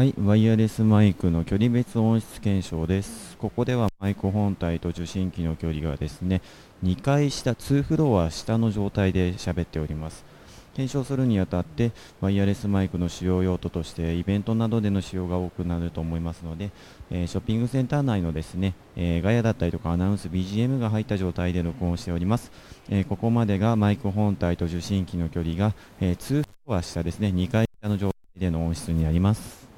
はい、ワイヤレスマイクの距離別音質検証です。ここではマイク本体と受信機の距離がですね、2階下、2フロア下の状態で喋っております。検証するにあたって、ワイヤレスマイクの使用用途として、イベントなどでの使用が多くなると思いますので、えーショッピングセンター内のですね、えーガヤだったりとかアナウンス、BGM が入った状態で録音しております。えーここまでがマイク本体と受信機の距離が、えー2フロア下ですね、2階下の状態での音質になります。